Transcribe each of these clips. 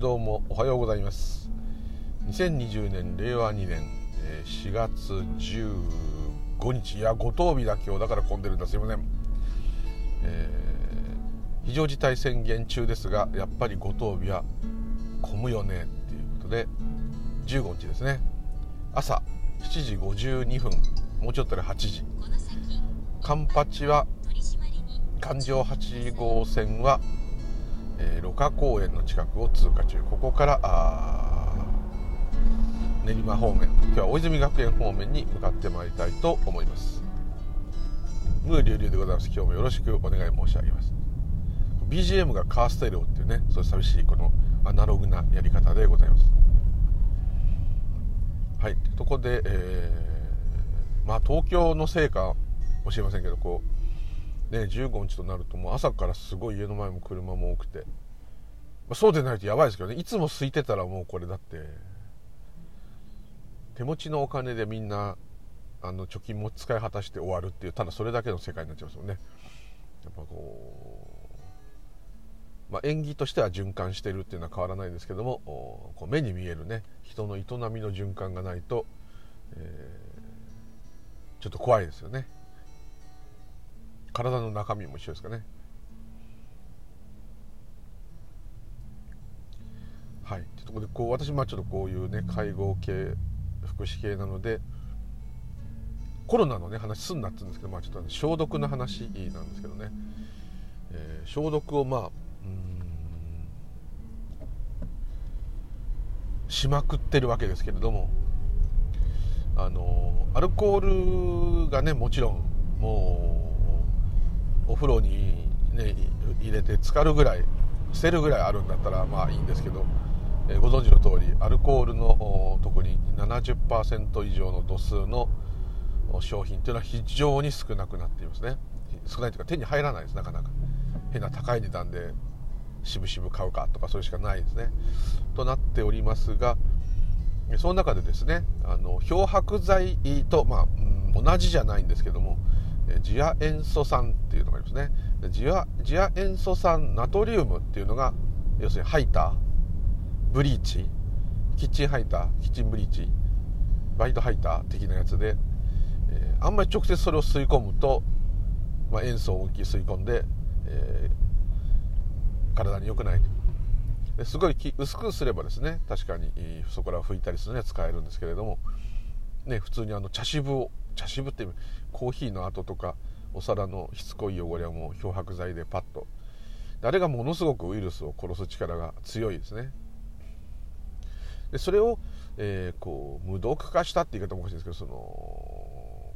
どうもおはようございます。2020年令和2年4月15日いや五等日だ今日だから混んでるんだ。すいません、えー、非常事態宣言中ですがやっぱり五等日は混むよねっていうことで15日ですね。朝7時52分。もうちょっとで8時。カンパチは環状8号線はえー、カ公園の近くを通過中。ここから練馬方面。今日は大泉学園方面に向かってまいりたいと思います。ムーリュウリュウでございます。今日もよろしくお願い申し上げます。BGM がカーステレオっていうねそういう寂しいこのアナログなやり方でございます。はい。とこで、えー、まあ東京のせいかもしれませんけどこうね、15日となるともう朝からすごい家の前も車も多くて、まあ、そうでないとやばいですけどね。いつも空いてたらもうこれだって。手持ちのお金でみんなあの貯金も使い果たして終わるっていうただそれだけの世界になっちゃいますよね。やっぱこう、まあ、演技としては循環してるっていうのは変わらないですけどもこう目に見えるね人の営みの循環がないと、えー、ちょっと怖いですよね。体の中身も一緒ですかね。とこでこう私まあちょっとこういうね介護系福祉系なのでコロナのね話すんなって言うんですけどまあちょっと、ね、消毒の話なんですけどね、えー、消毒をまあしまくってるわけですけれどもあのアルコールがねもちろんもうお風呂に、ね、入れて浸かるぐらい捨てるぐらいあるんだったらまあいいんですけど、え、ご存知の通りアルコールの特に70%以上の度数の商品というのは非常に少なくなっていますね。少ないというか手に入らないですなかなか。変な高い値段でしぶしぶ買うかとかそれしかないですね。となっておりますがその中でですねあの漂白剤と、まあ、同じじゃないんですけどもジア塩素酸っていうのがありますね。ジアジア塩素酸ナトリウムっていうのが要するにハイター。ブリーチ？キッチンハイター？キッチンブリーチ？バイトハイター的なやつで、えー、あんまり直接それを吸い込むと、まあ、塩素を大きい吸い込んで、えー、体に良くない。ですごい薄くすればですね確かにそこらを拭いたりするには使えるんですけれども、ね、普通にあの茶渋を茶渋ってコーヒーの跡とかお皿のしつこい汚れはもう漂白剤でパッと。あれがものすごくウイルスを殺す力が強いですね。でそれを、えー、こう無毒化したって言い方もおかしいんですけどその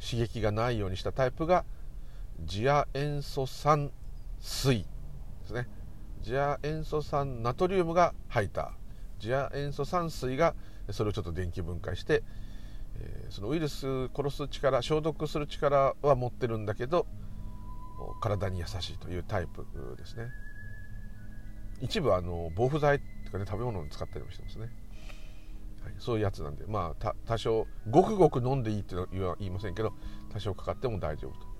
刺激がないようにしたタイプがジア塩素酸水ですね。ジア塩素酸ナトリウムが入った。ジア塩素酸水がそれをちょっと電気分解してえー、そのウイルス殺す力消毒する力は持ってるんだけど体に優しいというタイプですね。一部あの防腐剤とかね食べ物に使ったりもしてますね、はい、そういうやつなんで。まあ多少ごくごく飲んでいいっていうのは言いませんけど多少かかっても大丈夫と。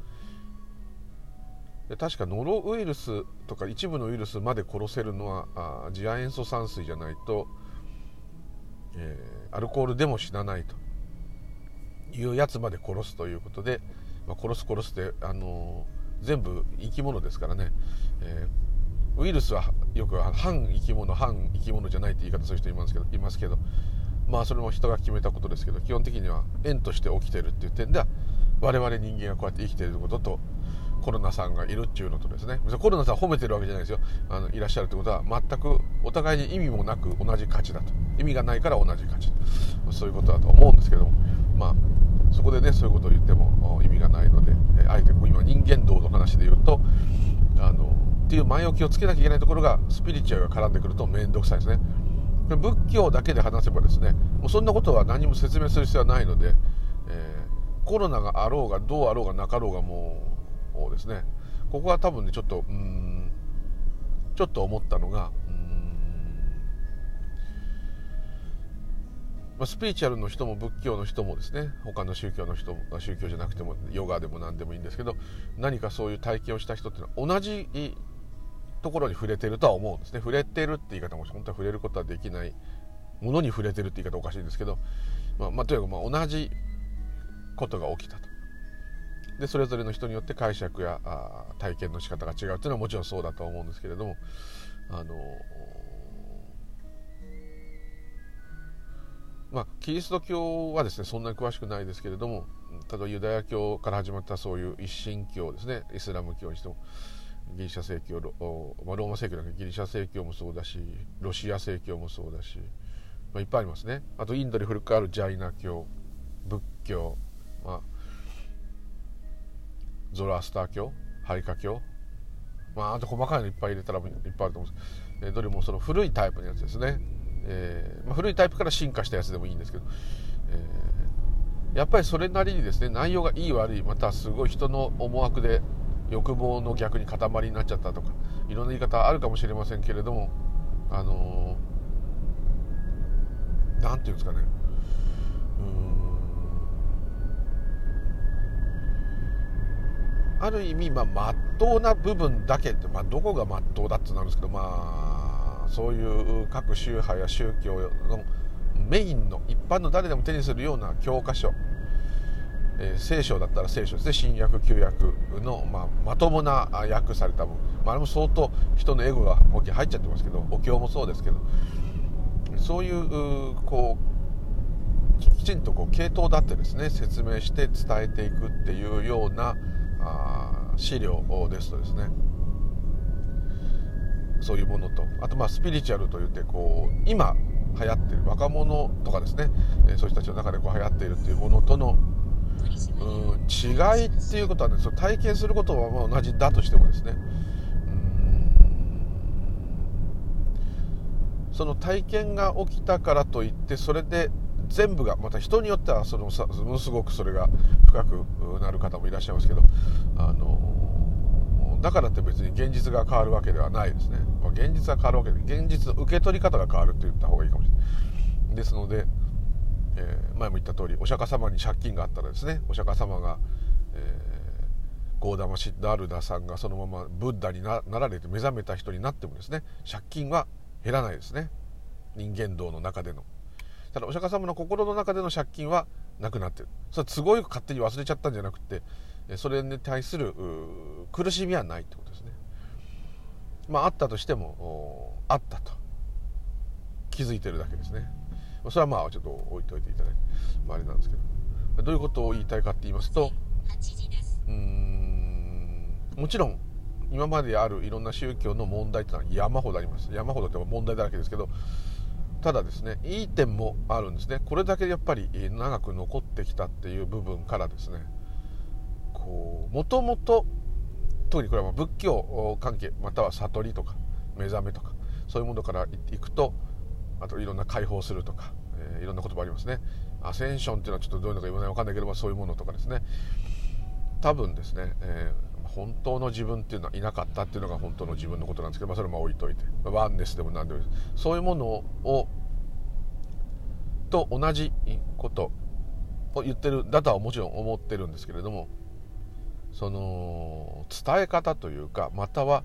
で確かノロウイルスとか一部のウイルスまで殺せるのはあ次亜塩素酸水じゃないと、えー、アルコールでも死なないというやつまで殺すということで、まあ、殺す殺すってあのー、全部生き物ですからね、えー、ウイルスはよく反生き物反生き物じゃないって言い方する人いますけどいますけどまあそれも人が決めたことですけど基本的には縁として起きてるっていう点では我々人間がこうやって生きてることとコロナさんがいるっていうのとですねコロナさん褒めてるわけじゃないですよ。あのいらっしゃるってことは全くお互いに意味もなく同じ価値だと。意味がないから同じ価値そういうことだと思うんですけどもまあそこでねそういうことを言っても意味がないので、あえて今人間道のっていう前置きをつけなきゃいけないところがスピリチュアルが絡んでくると面倒くさいですね。仏教だけで話せばですねもうそんなことは何も説明する必要はないので、えー、コロナがあろうがどうあろうがなかろうがもうですねここは多分ねちょっとうんちょっと思ったのがま、スピリチュアルの人も仏教の人もですね他の宗教の人も宗教じゃなくてもヨガでも何でもいいんですけど何かそういう体験をした人っていうのは同じところに触れてるとは思うんですね。触れてるって言い方も本当は触れることはできないものに触れてるって言い方おかしいんですけど、まあ、まあ、とにかくまあ同じことが起きたと。でそれぞれの人によって解釈やあ体験の仕方が違うっていうのはもちろんそうだとは思うんですけれどもあのまあ、キリスト教はですねそんなに詳しくないですけれども例えばユダヤ教から始まったそういう一神教ですね。イスラム教にしても。ギリシャ正教ロ,、まあ、ローマ正教だけギリシャ正教もそうだしロシア正教もそうだし、まあ、いっぱいありますね。あとインドに古くあるジャイナ教仏教、まあ、ゾロアスター教ハリカ教、まあ、あと細かいのいっぱい入れたらいっぱいあると思うんです。けどどれもその古いタイプのやつですね、えーまあ、古いタイプから進化したやつでもいいんですけど、えー、やっぱりそれなりにですね内容がいい悪いまたすごい人の思惑で欲望の逆に塊になっちゃったとかいろんな言い方あるかもしれませんけれどもあの何、ー、て言うんですかね。ある意味まあっとうな部分だけって、まあ、どこがまっとうだってなるんですけどまあそういう各宗派や宗教のメインの一般の誰でも手にするような教科書え、聖書だったら聖書ですね。新約旧約の、まあ、まともな訳された分、まあ、あれも相当人のエゴが大きい。入っちゃってますけどお経もそうですけど。そういうこうきちんとこう系統だってですね説明して伝えていくっていうようなあ資料ですとですね。そういうものと。あとまあスピリチュアルといってこう今流行ってる若者とかですね。そういう人たちの中でこう流行っているっていうものとのうん違いっていうことはねその体験することは同じだとしてもですね。その体験が起きたからといってそれで全部がまた人によってはそのものすごくそれが深くなる方もいらっしゃいますけどあのだからって別に現実が変わるわけではないですね、ま、現実が変わるわけで現実の受け取り方が変わるって言った方がいいかもしれない。ですのでえー、前も言った通りお釈迦様に借金があったらですねお釈迦様が、えー、ゴーダマ・シッダールダさんがそのままブッダになられて目覚めた人になってもですね借金は減らないですね。人間道の中での。ただお釈迦様の心の中での借金はなくなってる。それは都合よく勝手に忘れちゃったんじゃなくてそれに対する苦しみはないってことですね。まああったとしてもあったと気づいてるだけですね。それはまあちょっと置いといていただいて、まあ、あれなんですけど。どういうことを言いたいかって言いますとうんもちろん今まであるいろんな宗教の問題ってのは山ほどあります。山ほどって問題だらけですけどただですねいい点もあるんですね。これだけやっぱり長く残ってきたっていう部分からですねこうもともと特にこれは仏教関係または悟りとか目覚めとかそういうものからいくとあといろんな解放するとか、えー、いろんな言葉ありますね。アセンションっていうのはちょっとどういうのか言わないわかんないけど、そういうものとかですね。多分ですね、えー、本当の自分っていうのはいなかったっていうのが本当の自分のことなんですけど、まあ、それも置いといて。ワンネスでも何でもいいです。そういうものをと同じことを言ってるだとはもちろん思ってるんですけれどもその伝え方というかまたは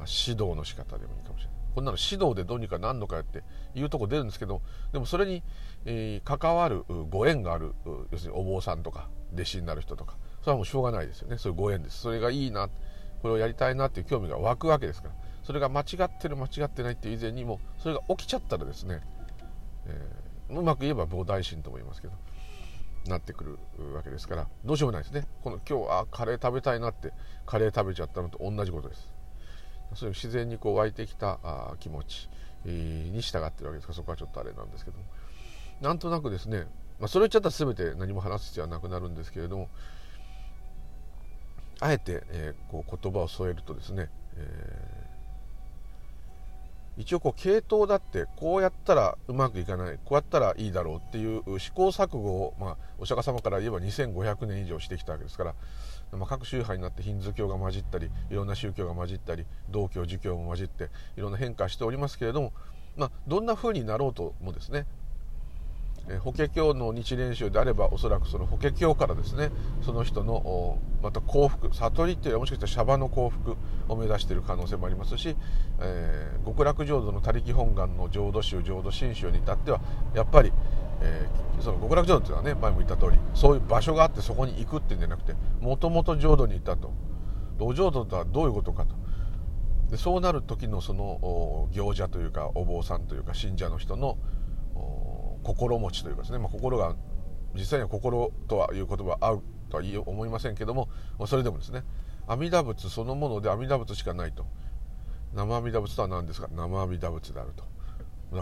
指導の仕方でもいいかもしれない。こんなの指導でどうにかなんのかやっていうとこ出るんですけどでもそれに、え、関わるご縁がある要するにお坊さんとか弟子になる人とかそれはもうしょうがないですよね。そういうご縁です。それがいいなこれをやりたいなっていう興味が湧くわけですから。それが間違ってる間違ってないっていう以前にもそれが起きちゃったらですね、えー、うまく言えば菩提心とも言いますけどなってくるわけですからどうしようもないですね。この今日はカレー食べたいなってカレー食べちゃったのと同じことです。そういう自然にこう湧いてきたあ気持ち、に従ってるわけですか。らそこはちょっとあれなんですけども。なんとなくですね、まあ、それを言っちゃったら全て何も話す必要はなくなるんですけれどもあえて、えー、こう言葉を添えるとですね、えー、一応こう系統だってこうやったらうまくいかないこうやったらいいだろうっていう試行錯誤を、まあ、お釈迦様から言えば2500年以上してきたわけですからまあ、各宗派になってヒンズー教が混じったりいろんな宗教が混じったり道教儒教も混じっていろんな変化しておりますけれども、まあ、どんな風になろうともですね法華経の日蓮宗であればおそらくその法華経からですねその人のまた幸福悟りっていうのはもしかしたらシャバの幸福を目指している可能性もありますし、えー、極楽浄土の他力本願の浄土宗浄土真宗に至ってはやっぱり、えー、その極楽浄土っていうのはね前も言った通りそういう場所があってそこに行くっていうんじゃなくてもともと浄土に行ったと。お浄土とはどういうことかと。でそうなる時のその行者というかお坊さんというか信者の人の心持ちというかですね、まあ、心が実際には心とはいう言葉は合うとは思いませんけどもそれでもですね阿弥陀仏そのもので阿弥陀仏しかないと。生阿弥陀仏とは何ですか？生阿弥陀仏であると。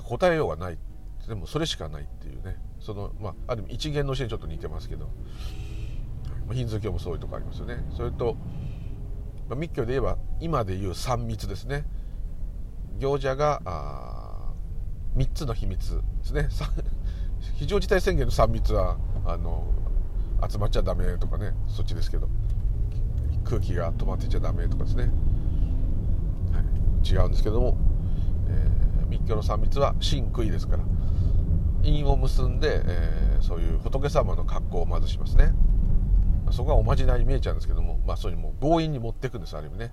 答えようがない。でもそれしかないっていうね。その、まあ、ある意味一元の教えにちょっと似てますけど。ヒンズー教もそういうとこありますよね。それと、まあ、密教で言えば今でいう三密ですね。行者があ3つの秘密ですね。非常事態宣言の3密はあの集まっちゃダメとかね。そっちですけど。空気が止まってちゃダメとかですね、はい、違うんですけども、えー、密教の3密は真悔ですから。因を結んで、えー、そういう仏様の格好をまずしますね。そこはおまじないに見えちゃうんですけども、まあ、そういうもう強引に持っていくんですある意味ね。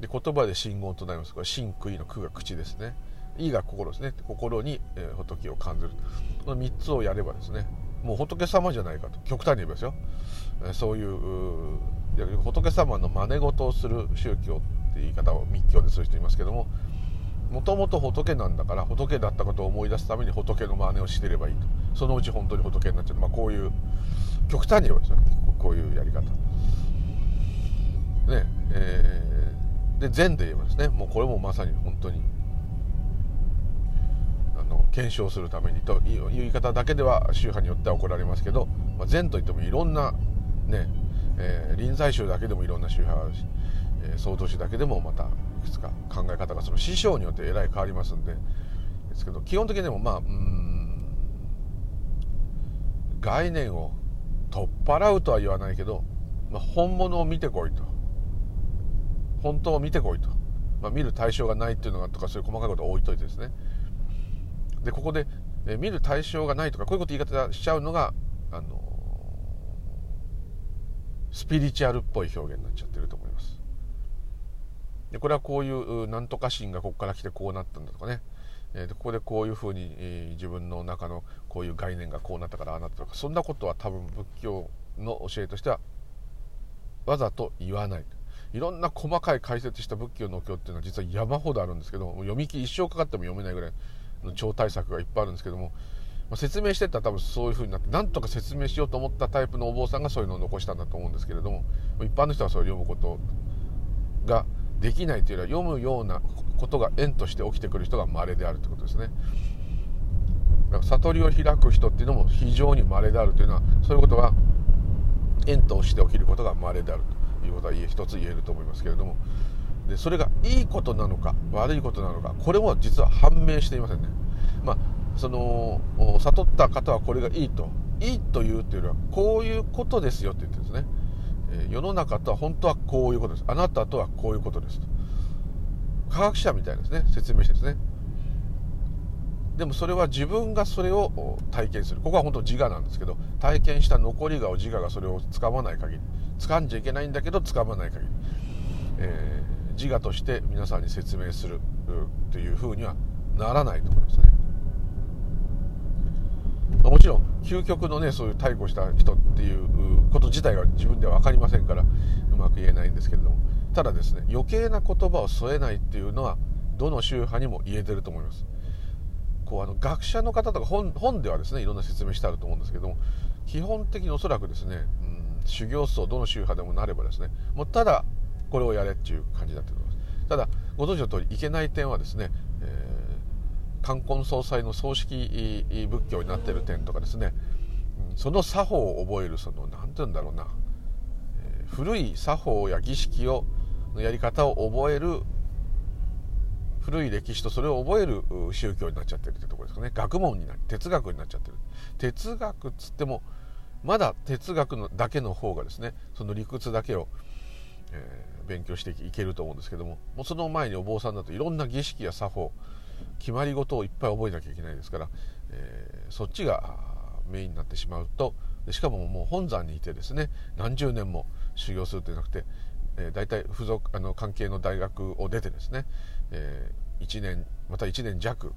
で言葉で信言となります。これ真悔の句が口ですね。いが心ですね。心に、えー、仏を感じる。この3つをやればですねもう仏様じゃないかと。極端に言えばですよ、えー、そういう仏様の真似事をする宗教って言い方を密教でする人いますけどももともと仏なんだから仏だったことを思い出すために仏の真似をしてればいいと。そのうち本当に仏になっちゃう、まあ、こういう極端に言えばですよこういうやり方。ねえー、で禅で言えばですね。もうこれもまさに本当にあの検証するためにという言い方だけでは宗派によっては怒られますけど、まあ、禅といってもいろんなね、えー、臨済宗だけでもいろんな宗派があるし、えー、総統宗だけでもまたいくつか考え方がその師匠によってえらい変わりますんで。ですけど基本的にでもまあうん概念を取っ払うとは言わないけど、まあ、本物を見てこいと。本当を見てこいと、まあ、見る対象がないっていうのがとかそういう細かいことを置いといてですね。でここで、え見る対象がないとかこういうこと言い方しちゃうのがあのスピリチュアルっぽい表現になっちゃってると思います。でこれはこういうなんとか心がここから来てこうなったんだとかね。えー、ここでこういうふうに、えー、自分の中のこういう概念がこうなったからああなったとかそんなことは多分仏教の教えとしてはわざと言わない。いろんな細かい解説した仏教のお経っていうのは実は山ほどあるんですけど読み切り一生かかっても読めないぐらいの超大作がいっぱいあるんですけども、まあ、説明してったら多分そういう風になってなんとか説明しようと思ったタイプのお坊さんがそういうのを残したんだと思うんですけれども一般の人はそれを読むことができないというよりは読むようなことが縁として起きてくる人が稀であるということですね。だから悟りを開く人っていうのも非常に稀であるというのはそういうことが縁として起きることが稀であるということは一つ言えると思いますけれどもでそれがいいことなのか悪いことなのかこれも実は判明していませんね。まあ、その悟った方はこれがいいといいというというよりはこういうことですよって言ってるんですね、世の中とは本当はこういうことです。あなたとはこういうことです。と科学者みたいですね。説明してですね。でもそれは自分がそれを体験する。ここは本当自我なんですけど体験した残り顔自我がそれをつかまない限り。掴んじゃいけないんだけどつかまない限り、えー自我として皆さんに説明するというふうにはならないと思いますね。もちろん究極のねそういう逮捕した人っていうこと自体は自分では分かりませんからうまく言えないんですけれどもただですね余計な言葉を添えないっていうのはどの宗派にも言えてると思います。こうあの学者の方とか本ではですねいろんな説明してあると思うんですけども基本的におそらくですね、うん、修行僧どの宗派でもなればですねもうただこれをやれっていう感じだと思いますただご存知の通りいけない点はですね、冠婚葬祭の葬式仏教になってる点とかですね。その作法を覚えるその何て言うんだろうな、古い作法や儀式をのやり方を覚える古い歴史とそれを覚える宗教になっちゃってるってところですかね。学問になる哲学になっちゃってる。哲学っつってもまだ哲学のだけの方がですねその理屈だけをえー、勉強していけると思うんですけどももうその前にお坊さんだといろんな儀式や作法決まり事をいっぱい覚えなきゃいけないですから、えー、そっちがメインになってしまうとしかももう本山にいてですね何十年も修行するというなくて、えー、大体付属あの関係の大学を出てですね、えー、1年また1年弱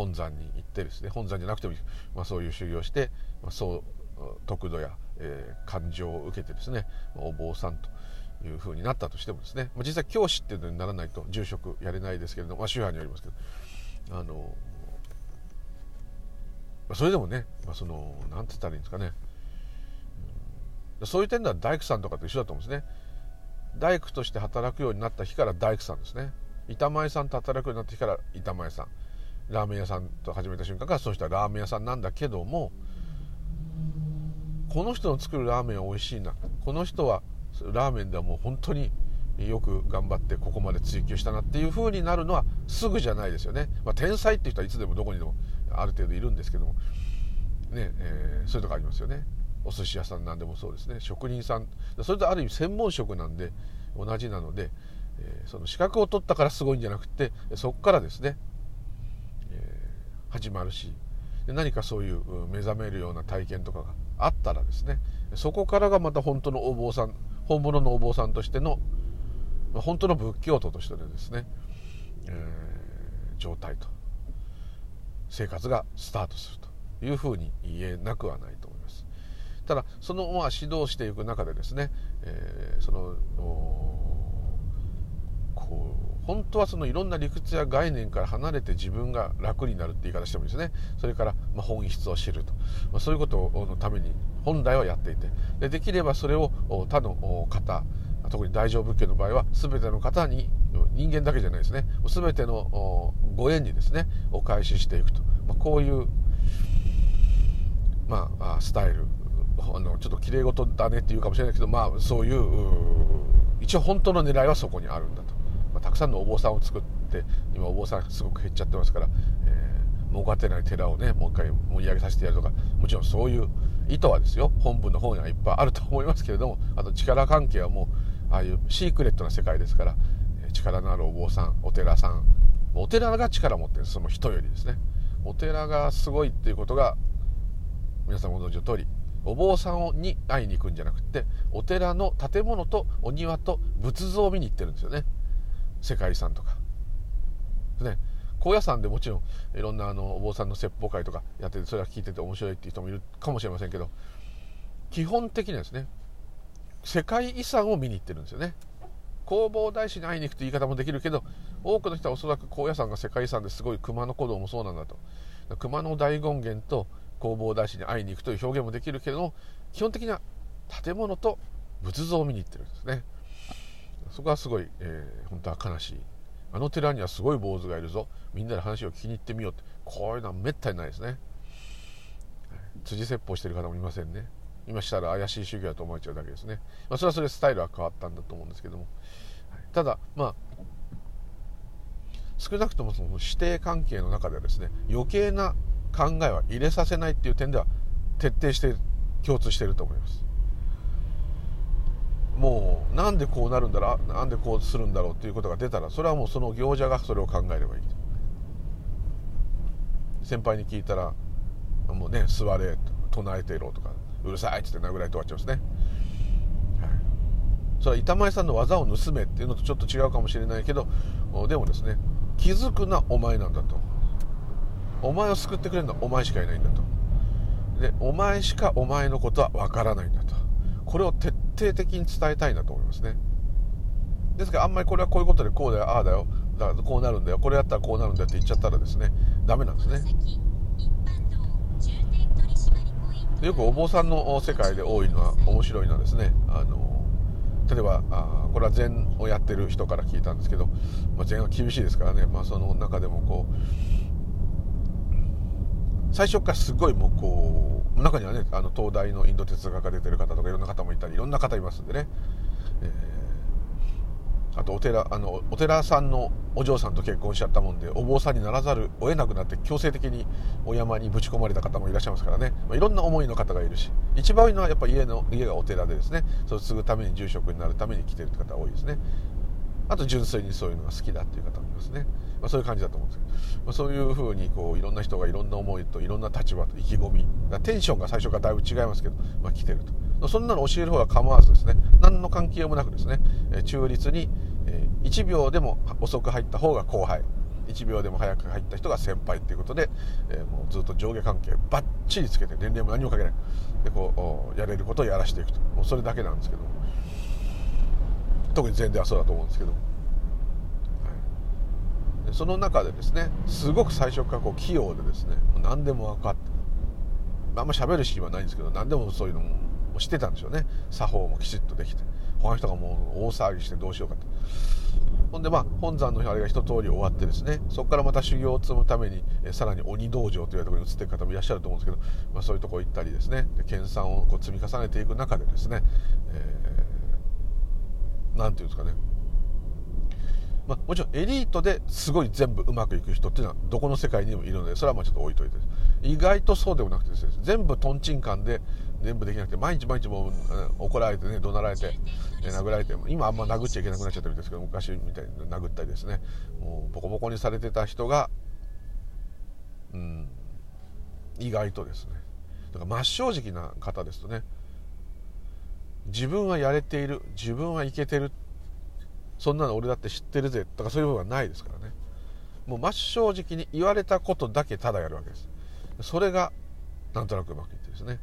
本山に行ってですね本山じゃなくてもまあ、そういう修行して、まあ、そう得度や、えー、感情を受けてですねお坊さんというふうになったとしてもですね、まあ、実際教師っていうのにならないと住職やれないですけれども、まあ、宗派によりますけどあのまあそれでもね、まあ、そのなんて言ったらいいんですかね、そういう点では大工さんとかと一緒だと思うんですね。大工として働くようになった日から大工さんですね。板前さんと働くようになった日から板前さん。ラーメン屋さんと始めた瞬間からその人はラーメン屋さんなんだけどもこの人の作るラーメンは美味しいな。この人はラーメンではもう本当によく頑張ってここまで追求したなっていう風になるのはすぐじゃないですよね、まあ、天才っていう人はいつでもどこにでもある程度いるんですけども。ね、えー、そういうとこありますよね。お寿司屋さんなんでもそうですね。職人さん。それとある意味専門職なんで同じなので、えー、その資格を取ったからすごいんじゃなくてそこからですね、えー、始まるし何かそういう目覚めるような体験とかがあったらですねそこからがまた本当のお坊さん本物のお坊さんとしての本当の仏教徒としてのですね、えー、状態と生活がスタートするというふうに言えなくはないと思います。ただそのまあ指導していく中でですね、えー、そのこう本当はそのいろんな理屈や概念から離れて自分が楽になるって言い方してもいいですね。それからま本質を知ると、まあ、そういうことのために本来はやっていて。でできればそれを他の方特に大乗仏教の場合は全ての方に人間だけじゃないですね。全てのご縁にですねお返ししていくと、まあ、こういう、まあ、スタイル。あのちょっときれい事だねっていうかもしれないけど、まあ、そういう一応本当の狙いはそこにあるんだと、たくさんのお坊さんを作って今お坊さんすごく減っちゃってますから、えー、儲かってない寺をねもう一回盛り上げさせてやるとかもちろんそういう意図はですよ。本文の方にはいっぱいあると思いますけれどもあと力関係はもうああいうシークレットな世界ですから力のあるお坊さんお寺さんお寺が力を持ってるその人よりですね。お寺がすごいっていうことが皆さんご存知の通りお坊さんに会いに行くんじゃなくてお寺の建物とお庭と仏像を見に行ってるんですよね。世界遺産とか。ね高野山でもちろんいろんなあのお坊さんの説法会とかやっててそれは聞いてて面白いっていう人もいるかもしれませんけど基本的にはですね世界遺産を見に行ってるんですよね。弘法大師に会いに行くという言い方もできるけど多くの人はおそらく高野山が世界遺産ですごい熊野古道もそうなんだと。熊野大権現と弘法大師に会いに行くという表現もできるけど基本的には建物と仏像を見に行ってるんですね。そこはすごい、えー、本当は悲しい。あの寺にはすごい坊主がいるぞ。みんなで話を聞きに行ってみようって。こういうのはめったにないですね。辻説法してる方もいませんね。今したら怪しい宗教だと思われちゃうだけですね、まあ、それはそれスタイルは変わったんだと思うんですけども。ただまあ少なくともその師弟関係の中ではですね余計な考えは入れさせないっていう点では徹底して共通していると思います。もうなんでこうなるんだろうなんでこうするんだろうっていうことが出たらそれはもうその行者がそれを考えればいい。先輩に聞いたらもうね座れと唱えていろとかうるさいっつって殴られて終わっちゃうんですね、はい、それは板前さんの技を盗めっていうのとちょっと違うかもしれないけどでもですね気づくなお前なんだと。お前を救ってくれるのはお前しかいないんだと。でお前しかお前のことはわからないんだと。これを徹底的に伝えたいなと思いますね。ですからあんまりこれはこういうことでこうだよああだよだからこうなるんだよこれやったらこうなるんだよって言っちゃったらですねダメなんですね。よくお坊さんの世界で多いのは面白いのはですねあの例えばあこれは禅をやってる人から聞いたんですけど、まあ、禅は厳しいですからね、まあ、その中でもこう最初からすごいもうこう中にはねあの東大のインド哲学が出てる方とかいろんな方もいたりいろんな方いますんでね、えー、あとお寺あのお寺さんのお嬢さんと結婚しちゃったもんでお坊さんにならざるを得なくなって強制的にお山にぶち込まれた方もいらっしゃいますからね、まあ、いろんな思いの方がいるし一番多いのはやっぱ家の家がお寺でですね。それを継ぐために住職になるために来てるって方多いですね。あと純粋にそういうのが好きだっていう方もいますね、まあ、そういう感じだと思うんですけど、まあ、そういうふうにこういろんな人がいろんな思いといろんな立場と意気込み。テンションが最初からだいぶ違いますけど、まあ、来てると。そんなの教える方は構わずですね。何の関係もなくですね。中立に1秒でも遅く入った方が後輩。1秒でも早く入った人が先輩っていうことで、えー、もうずっと上下関係バッチリつけて年齢も何もかけない。でこうやれることをやらしていくと。もうそれだけなんですけど特に前ではそうだと思うんですけど、はい、でその中でですねすごく最初からこう器用でですね何でも分かってあんま喋るシーンはないんですけど何でもそういうのも知ってたんでしょうね。作法もきちっとできて他の人がもう大騒ぎしてどうしようかと。ほんでまあ本山のあれが一通り終わってですねそこからまた修行を積むためにえさらに鬼道場というところに移っていく方もいらっしゃると思うんですけど、まあ、そういうとこ行ったりですね研鑽をこう積み重ねていく中でですね、えー、なんていうんですかね。まあ、もちろんエリートですごい全部うまくいく人っていうのはどこの世界にもいるのでそれはまあちょっと置いといて。意外とそうでもなくてですね全部とんちんかんで全部できなくて毎日毎日もう怒られてね怒鳴られて、殴られて今あんま殴っちゃいけなくなっちゃったみたいですけど昔みたいに殴ったりですね。もうボコボコにされてた人がうん意外とですね。だから真っ正直な方ですとね自分はやれている自分はいけてる。そんなの俺だって知ってるぜ。とかそういう部分はないですからね。もう真っ正直に言われたことだけただやるわけです。それがなんとなくうまくいってですね。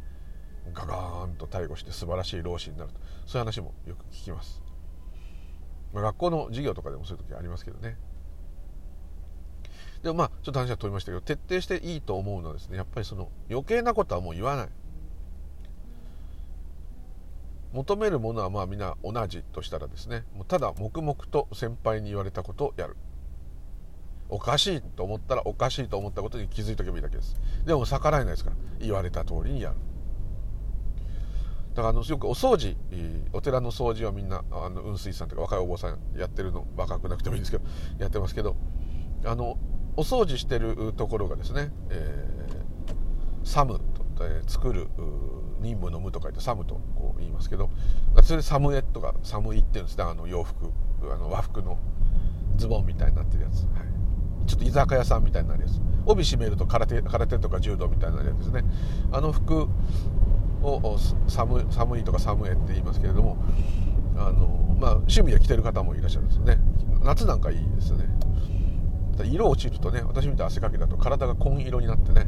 ガガーンと逮捕して素晴らしい老師になると。そういう話もよく聞きます、まあ、学校の授業とかでもそういう時ありますけどね。でもまあちょっと話は飛びましたけど徹底していいと思うのはですねやっぱりその余計なことはもう言わない。求めるものはまあみんな同じとしたらですねもうただ黙々と先輩に言われたことをやる。おかしいと思ったらおかしいと思ったことに気づいとけばいいだけです。でも逆らえないですから言われた通りにやる。だからあのよくお掃除お寺の掃除はみんなあの雲水さんとか若いお坊さんやってるの若くなくてもいいんですけどやってますけどあのお掃除してるところがですね、えー、サムと、えー、作る任務の無と書いてサムとこう言いますけどそれサムエとかサムイっていうんですね。あの洋服あの和服のズボンみたいになってるやつ、はい、ちょっと居酒屋さんみたいになるやつ。帯締めると空手空手とか柔道みたいになるやつですね。あの服を寒寒いとか寒えって言いますけれどもあの、まあ、趣味で着てる方もいらっしゃるんですよね。夏なんかいいですね。色落ちるとね私みたいな汗かきだと体が紺色になってね、はい、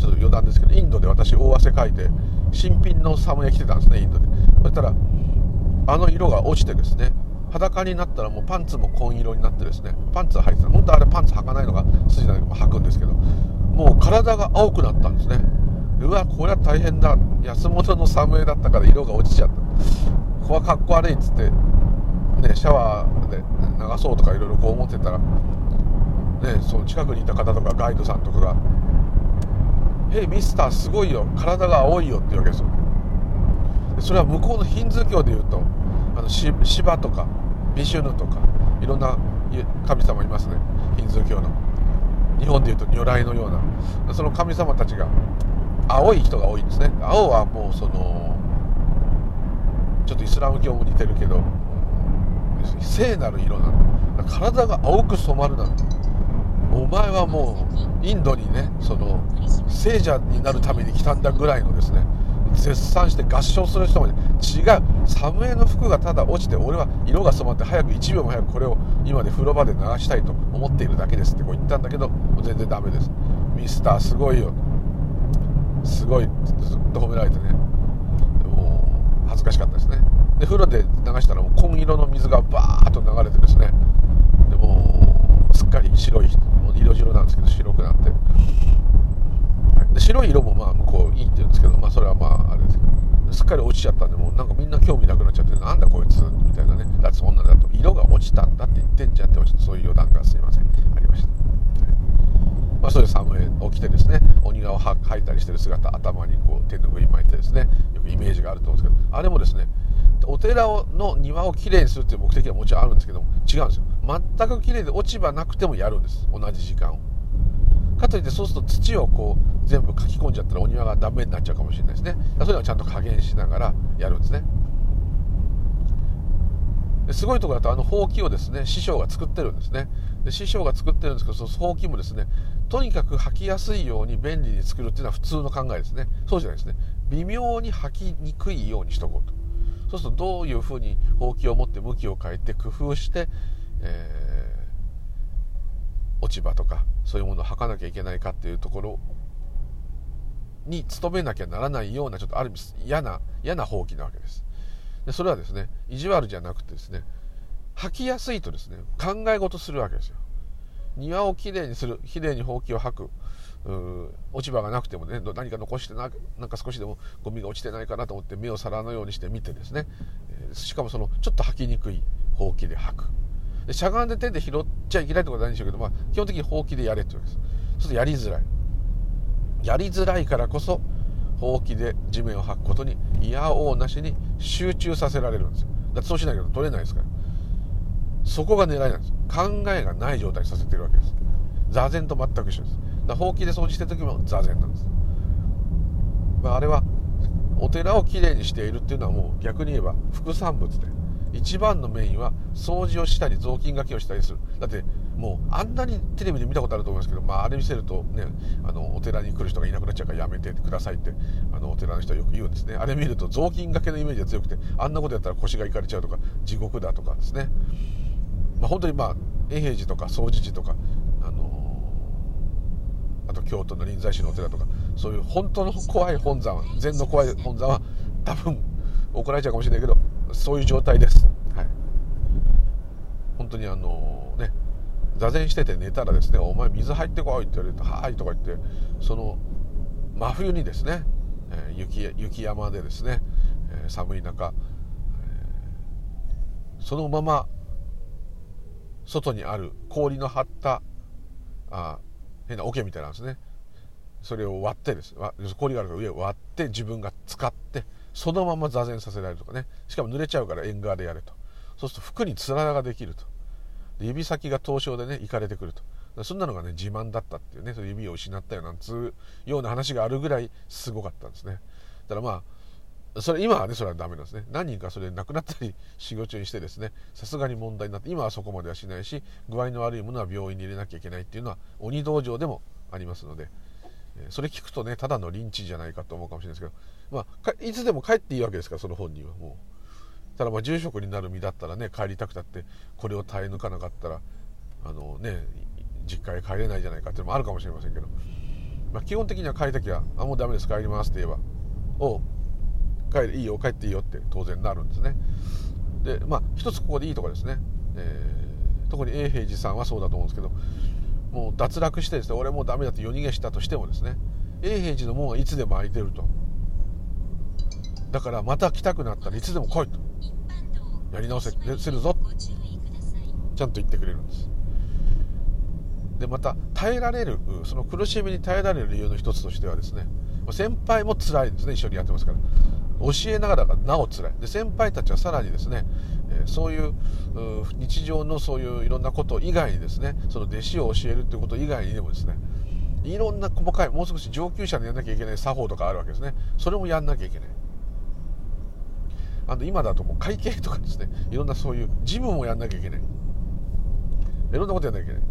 ちょっと余談ですけどインドで私大汗かいて新品のサムネ着てたんですねインドで。そしたらあの色が落ちてですね裸になったらもうパンツも紺色になってですねパンツ履いてた。本当あれパンツ履かないのが筋なんで履くんですけどもう体が青くなったんですね。うわこれは大変だ。安物のサムエだったから色が落ちちゃった。ここはかっこ悪いっつって、ね、シャワーで流そうとかいろいろこう思ってたら、ね、その近くにいた方とかガイドさんとかが「へいミスターすごいよ。体が青いよ」って言うわけですよ。それは向こうのヒンズー教でいうとあのシバとかビシュヌとかいろんな神様いますね。ヒンズー教の。日本でいうと如来のような。その神様たちが青い人が多いんですね。青はもうそのちょっとイスラム教も似てるけど聖なる色なの体が青く染まるなんて。お前はもうインドにねその聖者になるために来たんだぐらいのですね絶賛して合唱する人まで違う。サムエの服がただ落ちて俺は色が染まって早く1秒も早くこれを今で風呂場で流したいと思っているだけです。ってこう言ったんだけど全然ダメです。ミスターすごいよ。すごい。ずっと褒められてね。もう恥ずかしかったですね。で風呂で流したらもう紺色の水がバーッと流れてですね。でもうっかり白い色白なんですけど白くなって。はい。で白い色もまあ向こういいって言うんですけどまあそれはまああれですけどすっかり落ちちゃったんでもうなんかみんな興味なくなっちゃってなんだこいつみたいなね。だってそんなだと色が落ちたんだって言ってんじゃんってそういう余談がすいません。ありました。まあ、そういうサムエ起きてですね。鬼がを吐いたりしてる姿頭にこう手拭い巻いてですね。よくイメージがあると思うんですけど。あれもですねお寺の庭をきれいにするっていう目的はもちろんあるんですけども違うんですよ。全くきれいで落ち葉なくてもやるんです。同じ時間を。かといってそうすると土をこう全部書き込んじゃったらお庭がダメになっちゃうかもしれないですね。そういうのはちゃんと加減しながらやるんですね。すごいとこだとあのほうきをですね師匠が作ってるんですね。で師匠が作ってるんですけどそのほうきもですねとにかく履きやすいように便利に作るっていうのは普通の考えですね。そうじゃないですね。微妙に履きにくいようにしとこうと。そうするとどういうふうにほうきを持って向きを変えて工夫して、えー、落ち葉とかそういうものを履かなきゃいけないかっていうところに努めなきゃならないようなちょっとある意味嫌な嫌なほうきなわけです。でそれはですね意地悪じゃなくてですね履きやすいとですね考え事するわけですよ。庭をきれいにするきれいにほうきを履く落ち葉がなくてもね何か残してななんか少しでもゴミが落ちてないかなと思って目を皿のようにして見てですね、しかもそのちょっと履きにくいほうきで履く。でしゃがんで手で拾っちゃいけないってことはないんでしょうけど、まあ、基本的にほうきでやれってわけです。そうするとやりづらい。やりづらいからこそほうきで地面を履くことに嫌おうなしに集中させられるんですよ。だってそうしないけど取れないですから。そこが狙いなんです。考えがない状態にさせてるわけです。座禅と全く一緒です。だほうきで掃除してる時も座禅なんです、まあ、あれはお寺をきれいにしているっていうのはもう逆に言えば副産物で。一番のメインは掃除をしたり雑巾がけをしたりする。だってもうあんなにテレビで見たことあると思いますけど、まあ、あれ見せるとねあのお寺に来る人がいなくなっちゃうからやめてくださいってあのお寺の人はよく言うんですね。あれ見ると雑巾がけのイメージが強くてあんなことやったら腰がいかれちゃうとか地獄だとかですね、まあ、本当にまあ永平寺とか総持寺とかあのあと京都の臨済宗のお寺とかそういう本当の怖い本山禅の怖い本山は多分怒られちゃうかもしれないけどそういう状態です、はい、本当にあのね座禅してて寝たらですね「お前水入ってこい」って言われて「はい」とか言ってその真冬にですね、えー、雪雪山でですね、えー、寒い中、えー、そのまま外にある氷の張ったあ変な桶みたいなんですね。それを割ってです。氷があるから上を割って自分が使ってそのまま座禅させられるとかね。しかも濡れちゃうから縁側でやれと。そうすると服につららができると。指先が凍傷でねいかれてくると。そんなのがね自慢だったっていうね。そ指を失ったよなんつうような話があるぐらいすごかったんですね。だからまあそれ今はねそれはダメなんですね。何人かそれ亡くなったり仕事中にしてですね。さすがに問題になって今はそこまではしないし具合の悪いものは病院に入れなきゃいけないっていうのは鬼道場でもありますので。それ聞くとねただのリンチじゃないかと思うかもしれないですけどまあ、いつでも帰っていいわけですからその本人は。もうただまあ住職になる身だったらね帰りたくたってこれを耐え抜かなかったらあのね実家へ帰れないじゃないかっていうのもあるかもしれませんけど、まあ、基本的には帰る時は「あもうダメです帰ります」って言えば「おう帰るいいよ帰っていいよ」って当然なるんですね。でまあ一つここでいいとこですね、えー、特に永平寺さんはそうだと思うんですけどもう脱落してですね俺もうダメだって夜逃げしたとしてもですね永平寺の門はいつでも開いてると。だからまた来たくなったらいつでも来いと。やり直せせるぞ。ちゃんと言ってくれるんです。でまた耐えられるその苦しみに耐えられる理由の一つとしてはですね先輩も辛いですね。一緒にやってますから。教えながらがなお辛い。で先輩たちはさらにですねそういう日常のそういういろんなこと以外にですねその弟子を教えるっていうこと以外にでもですねいろんな細かいもう少し上級者でやんなきゃいけない作法とかあるわけですね。それもやんなきゃいけない。あの今だともう会計とかですねいろんなそういう事務もやんなきゃいけない。いろんなことやんなきゃいけない。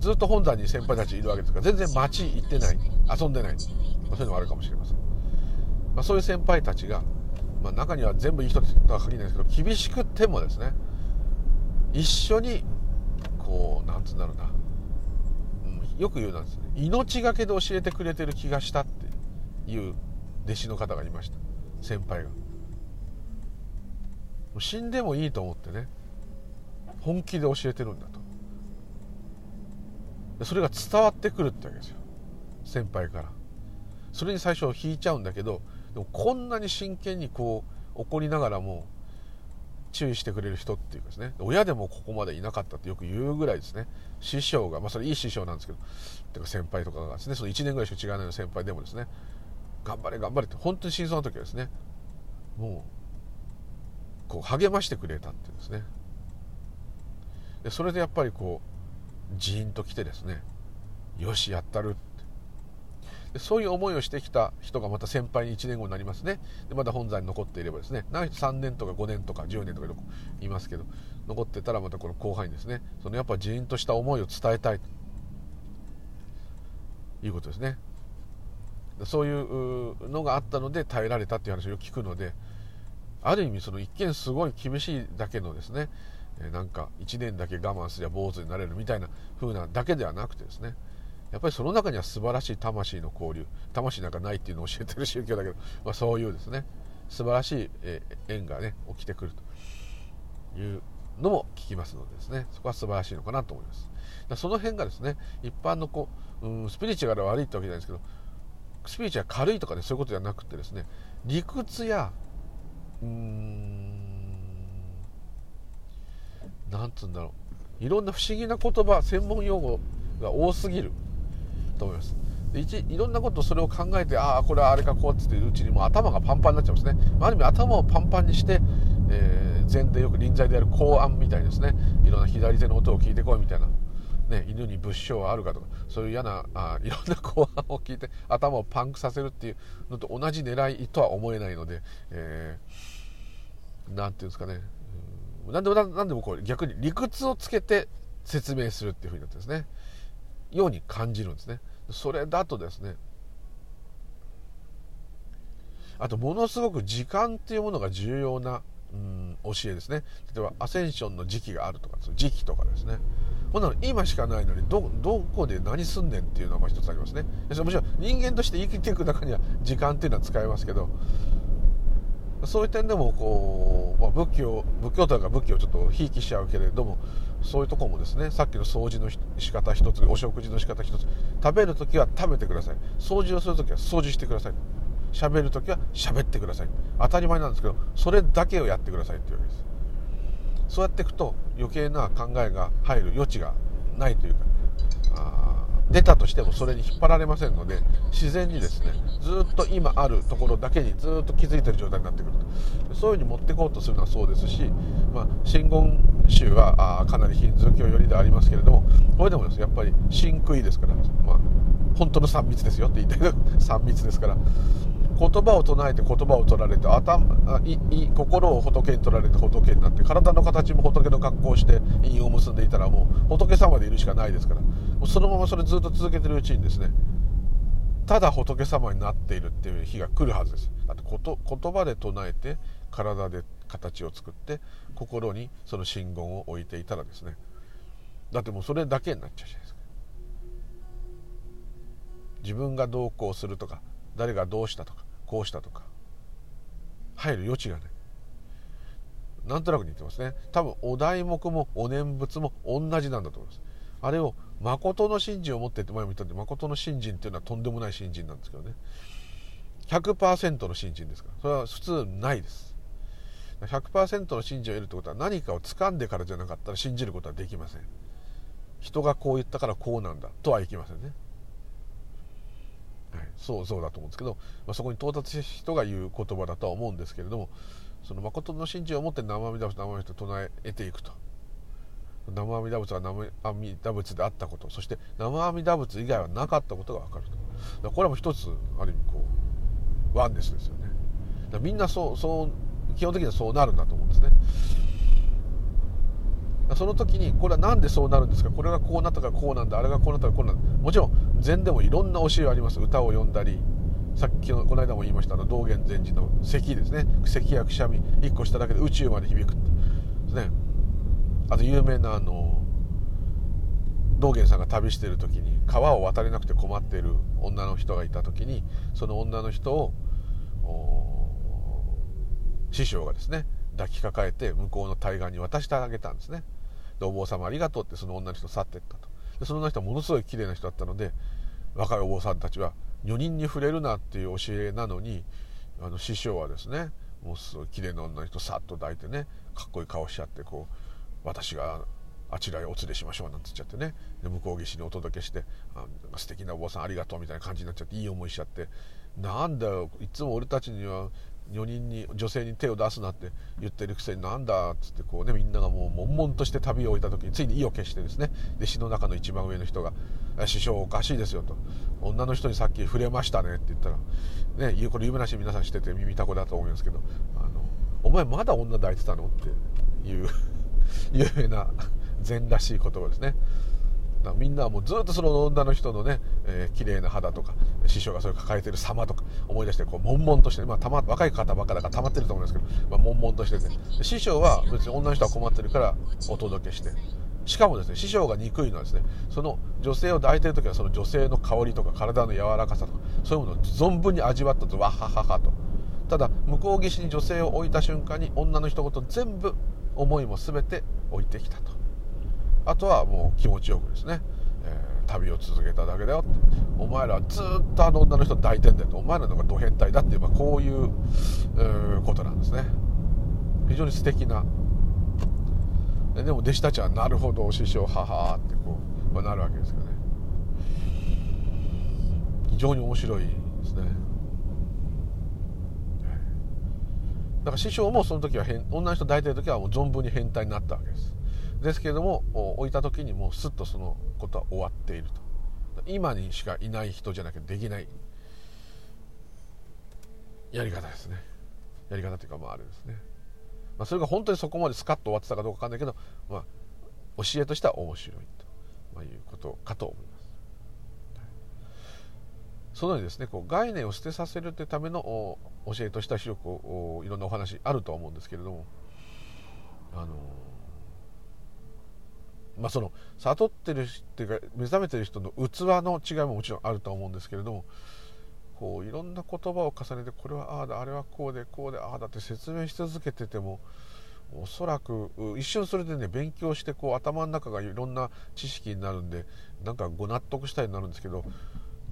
ずっと本山に先輩たちいるわけですから全然街行ってない遊んでない、ま、そういうのもあるかもしれません、まあ、そういう先輩たちが、まあ、中には全部いい人とは限らないですけど厳しくてもですね一緒にこうなんつうんだろうな、うん、よく言うなんですね命がけで教えてくれてる気がしたっていう弟子の方がいました。先輩が。死んでもいいと思ってね本気で教えてるんだと。それが伝わってくるってわけですよ。先輩から。それに最初引いちゃうんだけどでもこんなに真剣にこう怒りながらも注意してくれる人っていうかですね。親でもここまでいなかったってよく言うぐらいですね。師匠がまあそれいい師匠なんですけど。てか先輩とかがですね。その1年ぐらいしか違わないの先輩でもですね。頑張れ頑張れって本当に真相の時はですね。もうこう励ましてくれたっていうんですね。でそれでやっぱりこうジーンときてですね。よしやったるっそういう思いをしてきた人がまた先輩に1年後になりますね。でまだ本山に残っていればですね。長い人3年とか5年とか10年とかいますけど残ってたらまたこの後輩にですね。そのやっぱ人員とした思いを伝えたいと。いうことですね。そういうのがあったので耐えられたっていう話を聞くのである意味その一見すごい厳しいだけのですねなんか1年だけ我慢すりゃ坊主になれるみたいな風なだけではなくてですねやっぱりその中には素晴らしい魂の交流魂なんかないっていうのを教えてる宗教だけど、まあ、そういうですね素晴らしい縁がね起きてくるというのも聞きますのでですねそこは素晴らしいのかなと思います。その辺がですね一般のこう、うん、スピリチュアルが悪いってわけじゃないですけどスピリチュアル軽いとかねそういうことじゃなくてですね理屈やうーんなんつうんだろういろんな不思議な言葉専門用語が多すぎる。と思います。一いろんなことそれを考えてああこれはあれかこうっていううちにもう頭がパンパンになっちゃいますね。まある意味頭をパンパンにして、えー、禅でよく臨在である公安みたいですねいろんな左手の音を聞いてこいみたいな、ね、犬に物証はあるかとかそういう嫌なあいろんな公安を聞いて頭をパンクさせるっていうのと同じ狙いとは思えないので、えー、なんていうんですかね。何でも何でもこう逆に理屈をつけて説明するっていうふうになってですね。ように感じるんですね。それだとですねあとものすごく時間っていうものが重要な、うん、教えですね。例えばアセンションの時期があるとかその時期とかですね。ほんなの今しかないのにどどこで何すんねんっていうのはまあ一つありますね。もちろん人間として生きていく中には時間っていうのは使えますけどそういう点でもこう、まあ、仏教仏教というか仏教をちょっとひいきしちゃうけれどもそういうとこもですねさっきの掃除の仕方一つお食事の仕方一つ食べる時は食べてください。掃除をする時は掃除してください。喋る時は喋ってください。当たり前なんですけどそれだけをやってくださいっていうわけです。そうやっていくと余計な考えが入る余地がないというか出たとしてもそれに引っ張られませんので自然にですねずっと今あるところだけにずっと気づいてる状態になってくると。そういうふうに持ってこうとするのはそうですし、まあ、真言宗はあかなりヒンズー教寄りでありますけれどもこれでもです、ね、やっぱり真空ですから、まあ、本当の3密ですよって言いたい3 密ですから言葉を唱えて言葉を取られて頭いい心を仏に取られて仏になって体の形も仏の格好をして印を結んでいたらもう仏様でいるしかないですから。そのままそれずっと続けてるうちにですねただ仏様になっているっていう日が来るはずです。だってこと言葉で唱えて体で形を作って心にその真言を置いていたらですね。だってもうそれだけになっちゃうじゃないですか。自分がどうこうするとか誰がどうしたとかこうしたとか入る余地がない。なんとなく似てますね。多分お題目もお念仏も同じなんだと思います。あれを誠の信心を持ってって前も言ったんで誠の信心っていうのはとんでもない信心なんですけどね。100%の信心ですから。それは普通ないです。100%の信心を得るってことは何かを掴んでからじゃなかったら信じることはできません。人がこう言ったからこうなんだとはいきませんね。はい、そうそうだと思うんですけど、まあ、そこに到達した人が言う言葉だとは思うんですけれどもその誠の信心を持って生阿弥陀仏生阿弥陀と唱えていくと。生阿弥陀仏が生阿弥陀仏であったことそして生阿弥陀仏以外はなかったことが分かると。これも一つある意味こうワンネスですよね。みんなそうそう基本的にはそうなるんだと思うんですね。その時にこれは何でそうなるんですか？これがこうなったからこうなんだ。あれがこうなったからこうなんだ。もちろん禅でもいろんな教えがあります。歌を読んだりさっきのこの間も言いましたの道元禅師の咳ですね。咳やくしゃみ1個しただけで宇宙まで響くですね。あと有名なあの道元さんが旅してる時に川を渡れなくて困っている女の人がいた時にその女の人を師匠がですね抱きかかえて向こうの対岸に渡してあげたんですね。でお坊様ありがとうってその女の人去っていったと。でその女の人はものすごい綺麗な人だったので若いお坊さんたちは女人に触れるなっていう教えなのにあの師匠はですねもうすごい綺麗な女の人さっと抱いてねかっこいい顔しちゃってこう私があちらへお連れしましょうなんて言っちゃってね。で向こう岸にお届けしてあ素敵なお坊さんありがとうみたいな感じになっちゃっていい思いしちゃって。なんだよいつも俺たちには女人に女性に手を出すなって言ってるくせになんだっつってこうねみんながもう悶々として旅を終えた時についに意を決してですね。弟子の中の一番上の人が「師匠おかしいですよ」と「女の人にさっき触れましたね」って言ったらねこれ夢なし皆さんしてて耳たこだと思いますけど「あのお前まだ女抱いてたの?」っていう。有名な禅らしい言葉ですね。みんなはもうずっとその女の人のね、えー、綺麗な肌とか師匠がそれを抱えてる様とか思い出してこう悶々として、まあ、たま若い方ばっかだから溜まってると思うんですけど、まあ、悶々としてて師匠は別に女の人は困ってるからお届けして。しかもですね師匠が憎いのはですねその女性を抱いてる時はその女性の香りとか体の柔らかさとかそういうものを存分に味わったと。わはははと。ただ向こう岸に女性を置いた瞬間に女の一言全部思いも全て置いてきたと。あとはもう気持ちよくですね、えー、旅を続けただけだよって。お前らずっとあの女の人抱いてんだよと。お前らのがド変態だっていう、こういう、えー、ことなんですね。非常に素敵な。でも弟子たちはなるほど師匠ははってこう、まあ、なるわけですけどね。非常に面白いですねだから師匠もその時は女の人抱いてる時はもう存分に変態になったわけです。ですけれども置いた時にもうスッとそのことは終わっていると。今にしかいない人じゃなきゃできない。やり方ですね。やり方というかまああれですね、まあ、それが本当にそこまでスカッと終わってたかどうか分かんないけど、まあ、教えとしては面白いと、まあ、いうことかと思います。そのようにですねこう概念を捨てさせるというための教えとしては広くいろんなお話あるとは思うんですけれどもあのまあ、その悟ってるっていうか目覚めてる人の器の違いももちろんあるとは思うんですけれどもこういろんな言葉を重ねてこれはああだあれはこうでこうでああだって説明し続けててもおそらく一瞬それでね勉強してこう頭の中がいろんな知識になるんでなんかご納得したいになるんですけど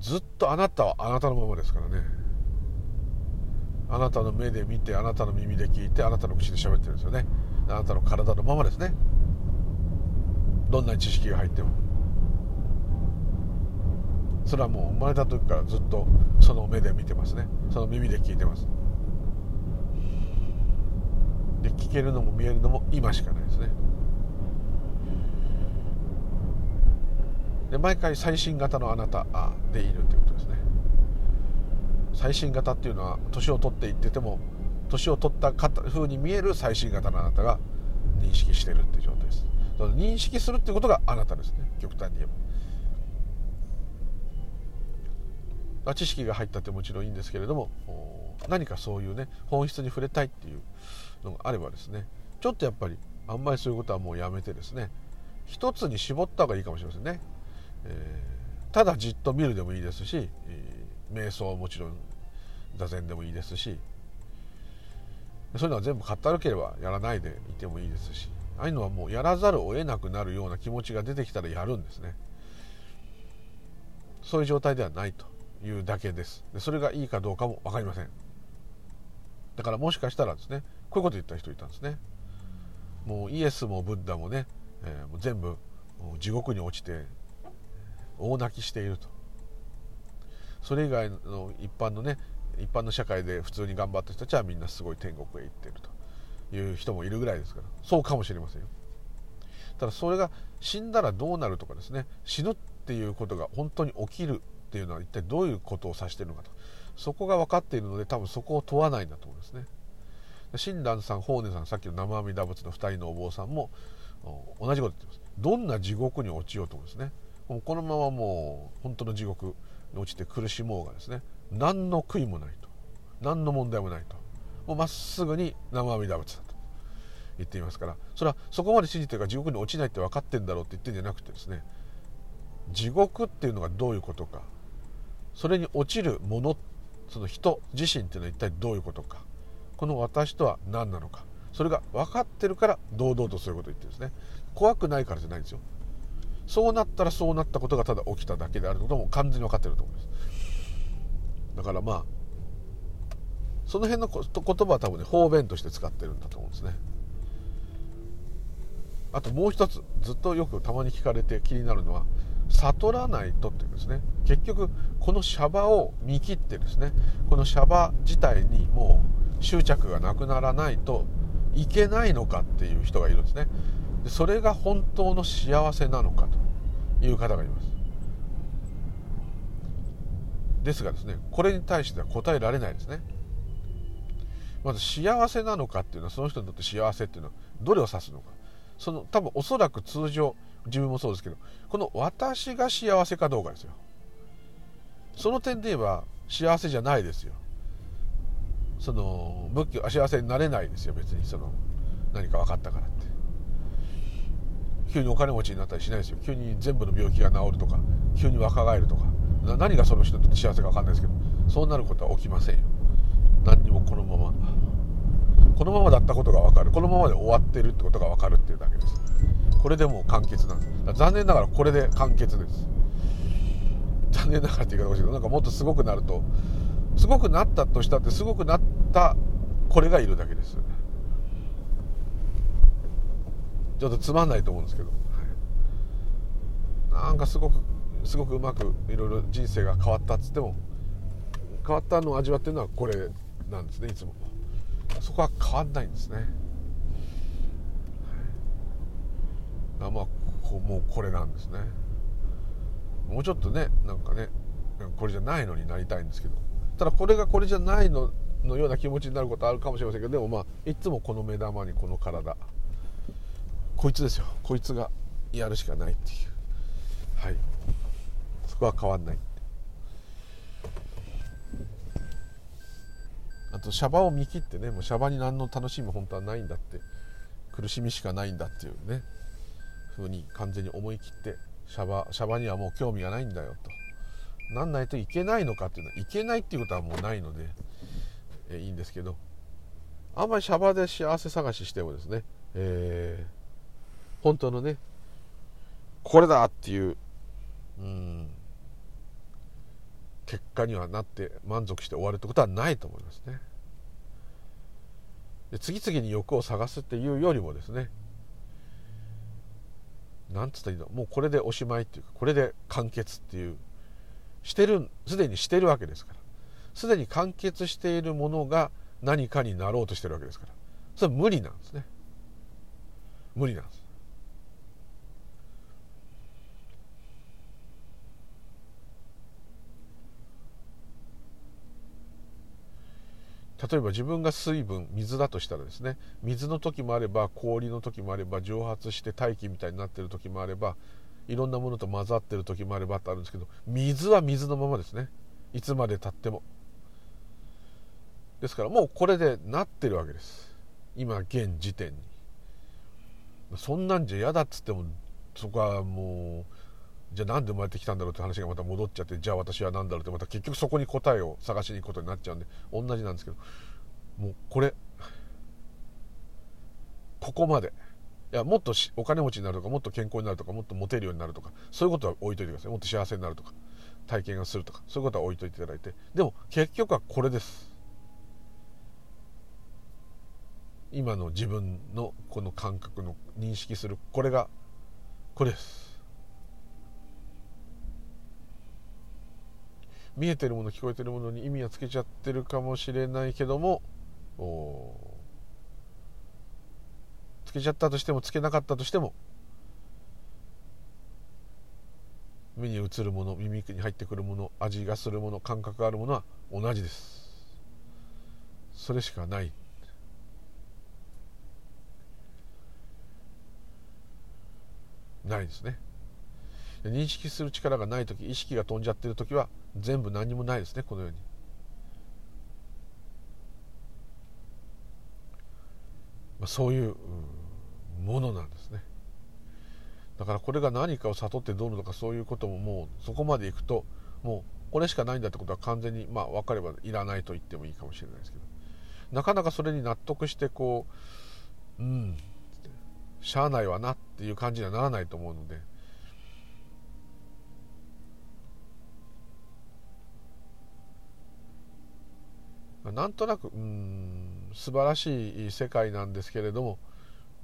ずっとあなたはあなたのままですからね。あなたの目で見てあなたの耳で聞いてあなたの口で喋ってるんですよね。あなたの体のままですね。どんなに知識が入っても。それはもう生まれた時からずっとその目で見てますね。その耳で聞いてます。で聞けるのも見えるのも今しかないですね。で毎回最新型のあなたでいるということですね。最新型っていうのは年を取っていってても年を取った風に見える最新型のあなたが認識してるっていう状態です。その認識するっていうことがあなたですね。極端に言えば。知識が入ったってもちろんいいんですけれども何かそういうね本質に触れたいっていうのがあればですね。ちょっとやっぱりあんまりそういうことはもうやめてですね。一つに絞った方がいいかもしれませんね、えー、ただじっと見るでもいいですし、えー、瞑想はもちろん座禅でもいいですしそういうのは全部かったるければやらないでいてもいいですしああいうのはもうやらざるを得なくなるような気持ちが出てきたらやるんですね。そういう状態ではないというだけです。でそれがいいかどうかも分かりません。だからもしかしたらですねこういうこと言った人いたんですね。もうイエスもブッダもね、えー、もう全部地獄に落ちて大泣きしていると。それ以外の一般のね一般の社会で普通に頑張った人たちはみんなすごい天国へ行ってるという人もいるぐらいですから。そうかもしれませんよ。ただそれが死んだらどうなるとかですね死ぬっていうことが本当に起きるっていうのは一体どういうことを指しているのかと。そこが分かっているので多分そこを問わないんだと思うんですね。親鸞さん法然さんさっきの生阿弥陀仏の2人のお坊さんも同じこと言ってます。どんな地獄に落ちようともですねこのままもう本当の地獄に落ちて苦しもうがですね何の悔いもないと。何の問題もないと。もうまっすぐに生阿弥陀仏だと言っていますからそれはそこまで信じてるから地獄に落ちないって分かってんだろうって言ってんじゃなくてですね地獄っていうのがどういうことかそれに落ちるものその人自身っていうのは一体どういうことかこの私とは何なのかそれが分かってるから堂々とそういうことを言ってるんですね。怖くないからじゃないんですよ。そうなったらそうなったことがただ起きただけであることも完全に分かってると思います。だからまあその辺の言葉は多分ね方便として使ってるんだと思うんですね。あともう一つずっとよくたまに聞かれて気になるのは悟らないとっていうんですね。結局このシャバを見切ってですね。このシャバ自体にもう執着がなくならないといけないのかっていう人がいるんですね。それが本当の幸せなのかという方がいます。ですがですねこれに対しては答えられないですね。まず幸せなのかっていうのはその人にとって幸せっていうのはどれを指すのか。その多分おそらく通常自分もそうですけどこの私が幸せかどうかですよ。その点で言えば幸せじゃないですよ。その仏教幸せになれないですよ。別にその何か分かったからって。急にお金持ちになったりしないですよ。急に全部の病気が治るとか急に若返るとか。何がその人にとって幸せか分かんないですけどそうなることは起きませんよ。何にもこのまま。このままだったことが分かる。このままで終わってるってことが分かるっていうだけです。これでもう完結なんです。残念ながらこれで完結です。残念ながらって言い方おかしいけどなんかもっとすごくなるとすごくなったとしたってすごくなったこれがいるだけです。ちょっとつまんないと思うんですけど、はい、なんかすごくすごくうまくいろいろ人生が変わったっつっても変わったのを味わってるのはこれなんですねいつも。そこは変わんないんですね、はい、まあこもうこれなんですね。もうちょっとねなんかねこれじゃないのになりたいんですけど。ただこれがこれじゃないののような気持ちになることあるかもしれませんけどでもまあいつもこの目玉にこの体。こいつですよ。こいつがやるしかないっていう。はい。そこは変わんない。あとシャバを見切ってねもうシャバに何の楽しみも本当はないんだって。苦しみしかないんだっていうね。ふうに完全に思い切ってシャバシャバにはもう興味がないんだよと。なんないといけないのかっていうの。はいけないっていうことはもうないので、えいいんですけど。あんまりシャバで幸せ探ししてもですね、えー、本当のね。これだっていう。うん。結果にはなって満足して終わるってことはないと思いますね。で次々に欲を探すっていうよりもですね。なんつったらいいの？もうこれでおしまいっていうかこれで完結っていう。してるすでにしてるわけですから。すでに完結しているものが何かになろうとしてるわけですから。それは無理なんですね。無理なんです例えば自分が水分水だとしたらですね水の時もあれば氷の時もあれば蒸発して大気みたいになってる時もあればいろんなものと混ざってる時もあればってあるんですけど水は水のままですね。いつまでたっても。ですからもうこれでなってるわけです。今現時点に。そんなんじゃ嫌だっつってもそこはもうじゃあなんで生まれてきたんだろうって話がまた戻っちゃってじゃあ私は何だろうってまた結局そこに答えを探しに行くことになっちゃうんで同じなんですけどもうこれここまでいやもっとお金持ちになるとかもっと健康になるとかもっとモテるようになるとかそういうことは置いといてください。もっと幸せになるとか体験がするとかそういうことは置いといていただいて。でも結局はこれです。今の自分のこの感覚の認識する。これがこれです。見えてるもの聞こえてるものに意味はつけちゃってるかもしれないけどもつけちゃったとしてもつけなかったとしても目に映るもの耳に入ってくるもの味がするもの感覚があるものは同じです。それしかない。ないですね。認識する力がない時意識が飛んじゃってる時は全部何もないですねこのように。ま、そういうものなんですね。だからこれが何かを悟ってどうなのかそういうことももうそこまでいくともうこれしかないんだってことは完全にまあ分かればいらないと言ってもいいかもしれないですけど。なかなかそれに納得してこううんしゃあないわなっていう感じにはならないと思うのでなんとなくうん素晴らしい世界なんですけれども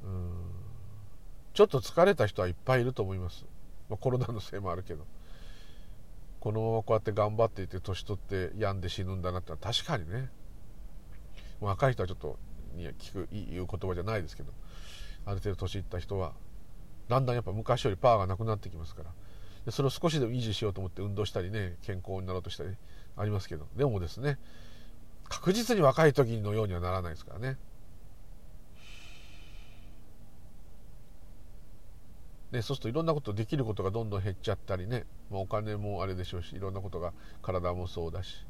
うんちょっと疲れた人はいっぱいいると思います、まあ、コロナのせいもあるけど。このままこうやって頑張っていて年取って病んで死ぬんだなって確かにね。若い人はちょっとに聞く言う言葉じゃないですけどある程度年いった人はだんだんやっぱ昔よりパワーがなくなってきますから。でそれを少しでも維持しようと思って運動したりね健康になろうとしたりありますけど。でもですね確実に若い時のようにはならないですからね。ね、そうするといろんなことできることがどんどん減っちゃったりね、まあ、お金もあれでしょうしいろんなことが体もそうだし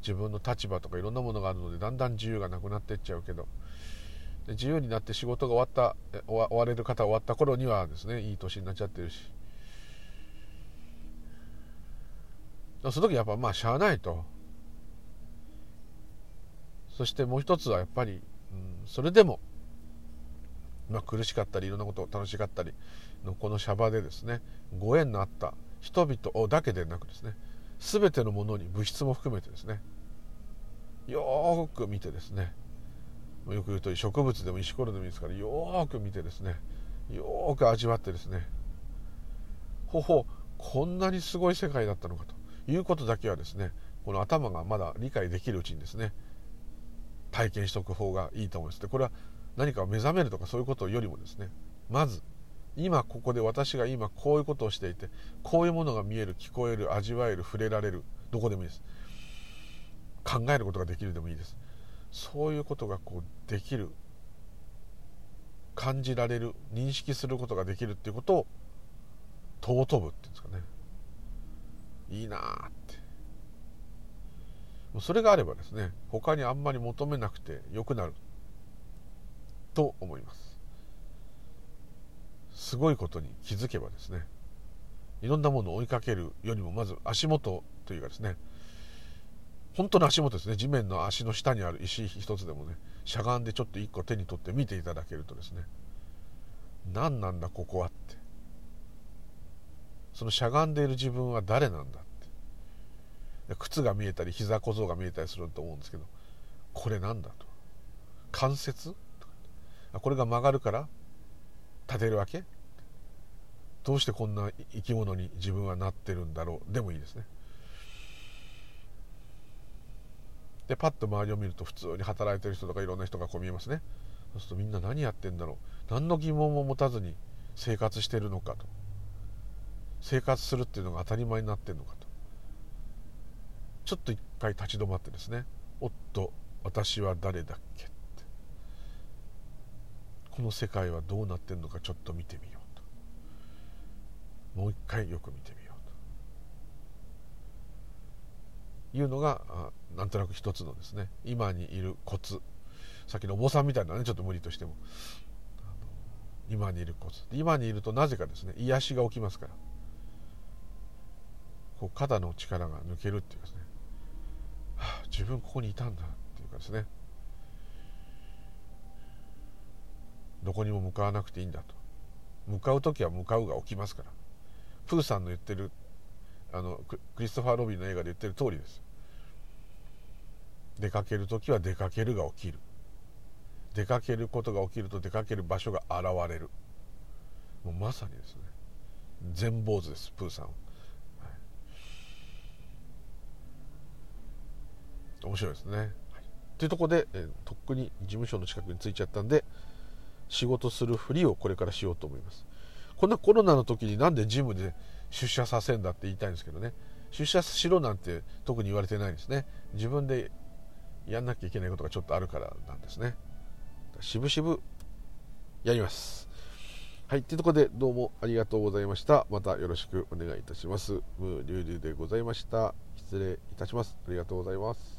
自分の立場とかいろんなものがあるのでだんだん自由がなくなっていっちゃうけど。で自由になって仕事が終わった終われる方終わった頃にはですねいい年になっちゃってるし。その時やっぱまあしゃあないと。そしてもう一つはやっぱり、うん、それでもまあ、苦しかったりいろんなことを楽しかったりのこのシャバでですねご縁のあった人々だけでなくですね全てのものに物質も含めてですねよく見てですねよく言うと植物でも石ころでもいいですからよく見てですねよく味わってですねほほこんなにすごい世界だったのかということだけはですねこの頭がまだ理解できるうちにですね体験しておく方がいいと思います。でこれは何かを目覚めるとかそういうことよりもですねまず今ここで私が今こういうことをしていてこういうものが見える聞こえる味わえる触れられるどこでもいいです。考えることができるでもいいです。そういうことがこうできる感じられる認識することができるっていうことを尊ぶっていうんですかね。いいなって。それがあればですね他にあんまり求めなくてよくなる。と思います。すごいことに気づけばですねいろんなものを追いかけるよりもまず足元というかですね本当の足元ですね地面の足の下にある石一つでもねしゃがんでちょっと一個手に取って見ていただけるとですね何なんだここはって。そのしゃがんでいる自分は誰なんだ。靴が見えたり膝小僧が見えたりすると思うんですけどこれなんだと。関節？これが曲がるから立てるわけ？どうしてこんな生き物に自分はなってるんだろう？でもいいですね。でパッと周りを見ると普通に働いてる人とかいろんな人がこう見えますね。そうするとみんな何やってんだろう？何の疑問も持たずに生活してるのかと。生活するっていうのが当たり前になってるのかと。ちょっと一回立ち止まってですね。おっと私は誰だっけって。この世界はどうなってるのかちょっと見てみようと。もう一回よく見てみようと。いうのがなんとなく一つのですね。今にいるコツ。さっきのお坊さんみたいなねちょっと無理としても。今にいるコツ。今にいるとなぜかですね癒しが起きますから。こう肩の力が抜けるっていうですね、はあ、自分ここにいたんだっていうかですね。どこにも向かわなくていいんだと。向かう時は向かうが起きますから。プーさんの言ってるあのクリストファー・ロビンの映画で言ってる通りです。出かける時は出かけるが起きる。出かけることが起きると出かける場所が現れる。もうまさにですね。全坊主ですプーさんは、はい、面白いですね、はい、というとこで、えー、とっくに事務所の近くに着いちゃったんで仕事するふりをこれからしようと思います。こんなコロナの時になんでジムで出社させんだって言いたいんですけどね。出社しろなんて特に言われてないんですね。自分でやんなきゃいけないことがちょっとあるからなんですね。渋々やります。はいというところでどうもありがとうございました。またよろしくお願いいたします。ムーリュウリュウでございました。失礼いたします。ありがとうございます。